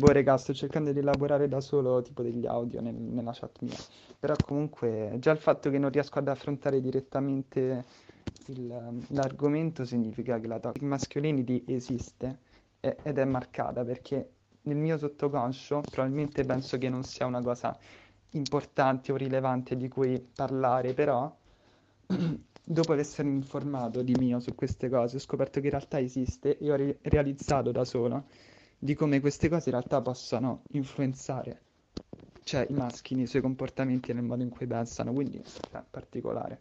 boh, raga, sto cercando di elaborare da solo tipo degli audio nel- nella chat mia. Però comunque già il fatto che non riesco ad affrontare direttamente il- l'argomento significa che la toxic masculinity esiste e- ed è marcata perché nel mio sottoconscio probabilmente penso che non sia una cosa importante o rilevante di cui parlare, però dopo essermi informato di mio su queste cose, ho scoperto che in realtà esiste e ho ri- realizzato da solo di come queste cose in realtà possano influenzare, cioè i maschi nei suoi comportamenti e nel modo in cui pensano, quindi è particolare.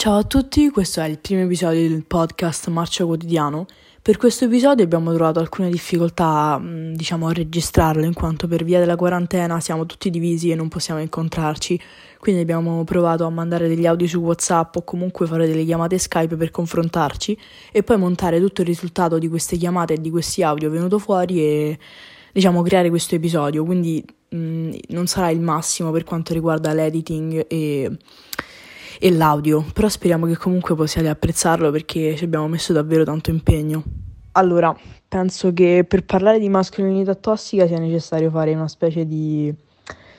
Ciao a tutti, questo è il primo episodio del podcast Marcio Quotidiano. Per questo episodio abbiamo trovato alcune difficoltà, mh, diciamo, a registrarlo, in quanto per via della quarantena siamo tutti divisi e non possiamo incontrarci. Quindi abbiamo provato a mandare degli audio su WhatsApp o comunque fare delle chiamate Skype per confrontarci e poi montare tutto il risultato di queste chiamate e di questi audio venuto fuori e diciamo creare questo episodio. Quindi mh, non sarà il massimo per quanto riguarda l'editing e e l'audio, però speriamo che comunque possiate apprezzarlo perché ci abbiamo messo davvero tanto impegno. Allora, penso che per parlare di mascolinità tossica sia necessario fare una specie di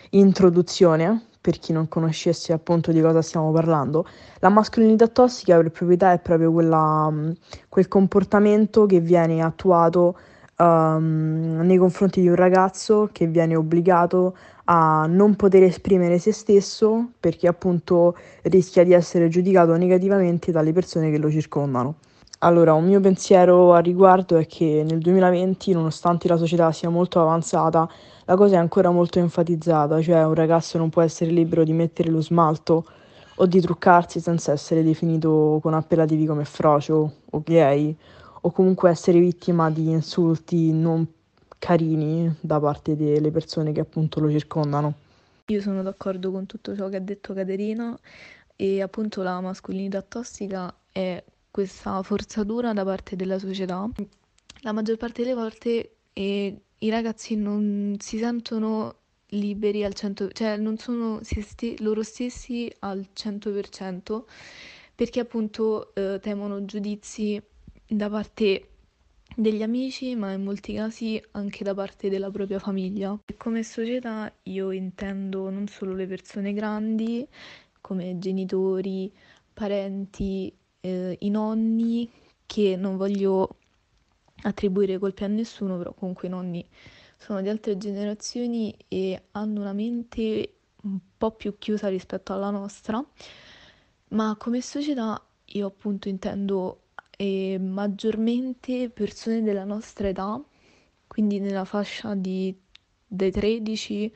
introduzione per chi non conoscesse appunto di cosa stiamo parlando. La mascolinità tossica per proprietà è proprio quella, quel comportamento che viene attuato um, nei confronti di un ragazzo che viene obbligato a non poter esprimere se stesso perché appunto rischia di essere giudicato negativamente dalle persone che lo circondano. Allora, un mio pensiero a riguardo è che nel 2020, nonostante la società sia molto avanzata, la cosa è ancora molto enfatizzata, cioè un ragazzo non può essere libero di mettere lo smalto o di truccarsi senza essere definito con appellativi come frocio o gay, o comunque essere vittima di insulti non carini da parte delle persone che appunto lo circondano. Io sono d'accordo con tutto ciò che ha detto Caterina e appunto la mascolinità tossica è questa forzatura da parte della società. La maggior parte delle volte eh, i ragazzi non si sentono liberi al 100%, cioè non sono sti- loro stessi al 100% perché appunto eh, temono giudizi da parte degli amici, ma in molti casi anche da parte della propria famiglia. E come società io intendo non solo le persone grandi, come genitori, parenti, eh, i nonni, che non voglio attribuire colpe a nessuno, però comunque i nonni sono di altre generazioni e hanno una mente un po' più chiusa rispetto alla nostra, ma come società io appunto intendo e maggiormente persone della nostra età, quindi nella fascia di, dai 13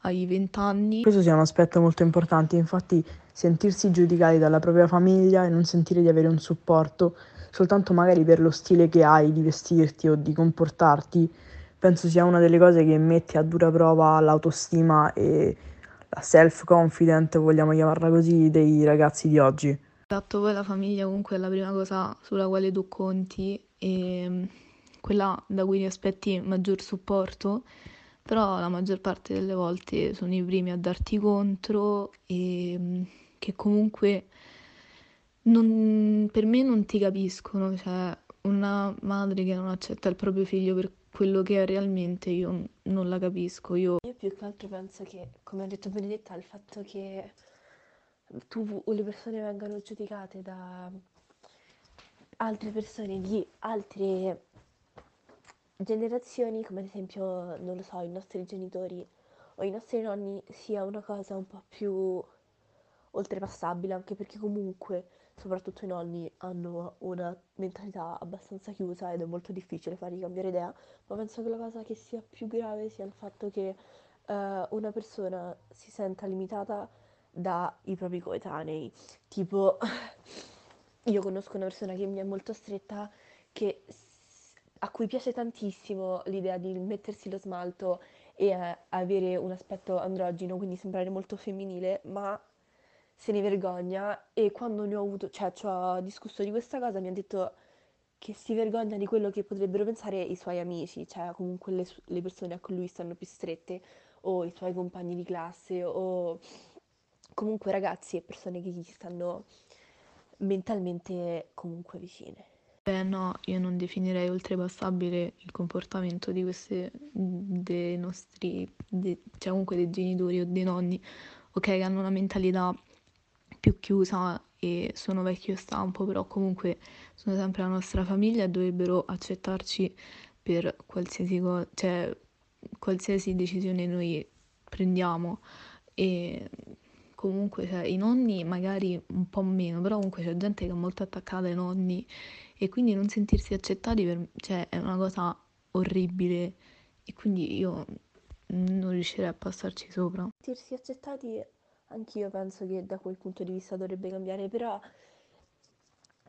ai 20 anni. Questo sia un aspetto molto importante, infatti sentirsi giudicati dalla propria famiglia e non sentire di avere un supporto soltanto magari per lo stile che hai di vestirti o di comportarti, penso sia una delle cose che mette a dura prova l'autostima e la self-confident, vogliamo chiamarla così, dei ragazzi di oggi. Esatto, poi la famiglia comunque è la prima cosa sulla quale tu conti e mm, quella da cui ti aspetti maggior supporto, però la maggior parte delle volte sono i primi a darti contro e mm, che comunque non, per me non ti capiscono, cioè una madre che non accetta il proprio figlio per quello che è realmente, io non la capisco. Io, io più che altro penso che, come ha detto Benedetta, il fatto che tu le persone vengano giudicate da altre persone di altre generazioni, come ad esempio, non lo so, i nostri genitori o i nostri nonni, sia una cosa un po' più oltrepassabile, anche perché comunque, soprattutto i nonni, hanno una mentalità abbastanza chiusa ed è molto difficile fargli cambiare idea, ma penso che la cosa che sia più grave sia il fatto che uh, una persona si senta limitata dai propri coetanei. Tipo, io conosco una persona che mi è molto stretta, che, a cui piace tantissimo l'idea di mettersi lo smalto e eh, avere un aspetto androgino, quindi sembrare molto femminile, ma se ne vergogna e quando ne ho avuto, cioè ci ho discusso di questa cosa, mi ha detto che si vergogna di quello che potrebbero pensare i suoi amici, cioè comunque le, le persone a cui lui stanno più strette, o i suoi compagni di classe, o comunque ragazzi e persone che gli stanno mentalmente comunque vicine. Beh no, io non definirei oltrepassabile il comportamento di queste, dei nostri, de, cioè comunque dei genitori o dei nonni, ok, che hanno una mentalità più chiusa e sono vecchio stampo, però comunque sono sempre la nostra famiglia e dovrebbero accettarci per qualsiasi, co- cioè, qualsiasi decisione noi prendiamo e comunque cioè, i nonni magari un po' meno, però comunque c'è gente che è molto attaccata ai nonni e quindi non sentirsi accettati per, cioè, è una cosa orribile e quindi io non riuscirei a passarci sopra. Sentirsi accettati anch'io penso che da quel punto di vista dovrebbe cambiare, però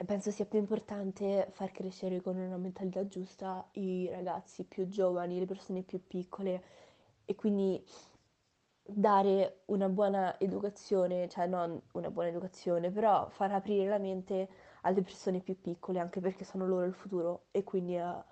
penso sia più importante far crescere con una mentalità giusta i ragazzi più giovani, le persone più piccole e quindi dare una buona educazione, cioè non una buona educazione, però far aprire la mente alle persone più piccole, anche perché sono loro il futuro e quindi a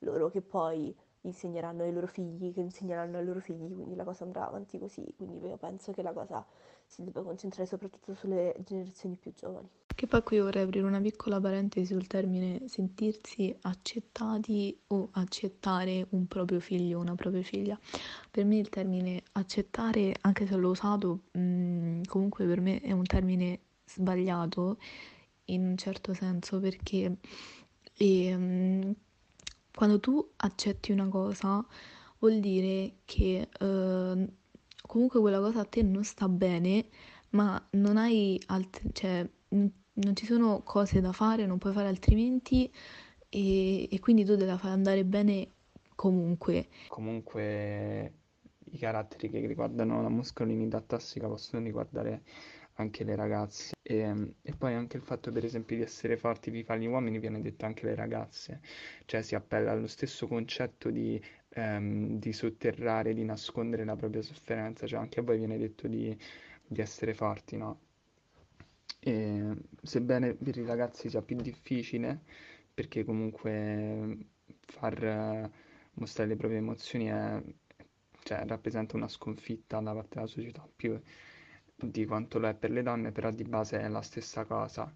loro che poi insegneranno ai loro figli, che insegneranno ai loro figli, quindi la cosa andrà avanti così, quindi io penso che la cosa si debba concentrare soprattutto sulle generazioni più giovani. Che poi qui vorrei aprire una piccola parentesi sul termine sentirsi accettati o accettare un proprio figlio o una propria figlia. Per me il termine accettare, anche se l'ho usato, mh, mm, comunque per me è un termine sbagliato in un certo senso perché e, mh, mm, quando tu accetti una cosa vuol dire che uh, comunque quella cosa a te non sta bene, ma non hai altre, cioè non ci sono cose da fare, non puoi fare altrimenti e, e quindi tu te la fai andare bene comunque. Comunque i caratteri che riguardano la mascolinità tossica possono riguardare anche le ragazze. E, e, poi anche il fatto per esempio di essere forti, di fare gli uomini viene detto anche alle ragazze, cioè si appella allo stesso concetto di, ehm, di sotterrare, di nascondere la propria sofferenza, cioè anche a voi viene detto di, di essere forti, no? E, sebbene per i ragazzi sia più difficile, perché comunque far mostrare le proprie emozioni è, cioè, rappresenta una sconfitta da parte della società, più di quanto lo è per le donne, però di base è la stessa cosa.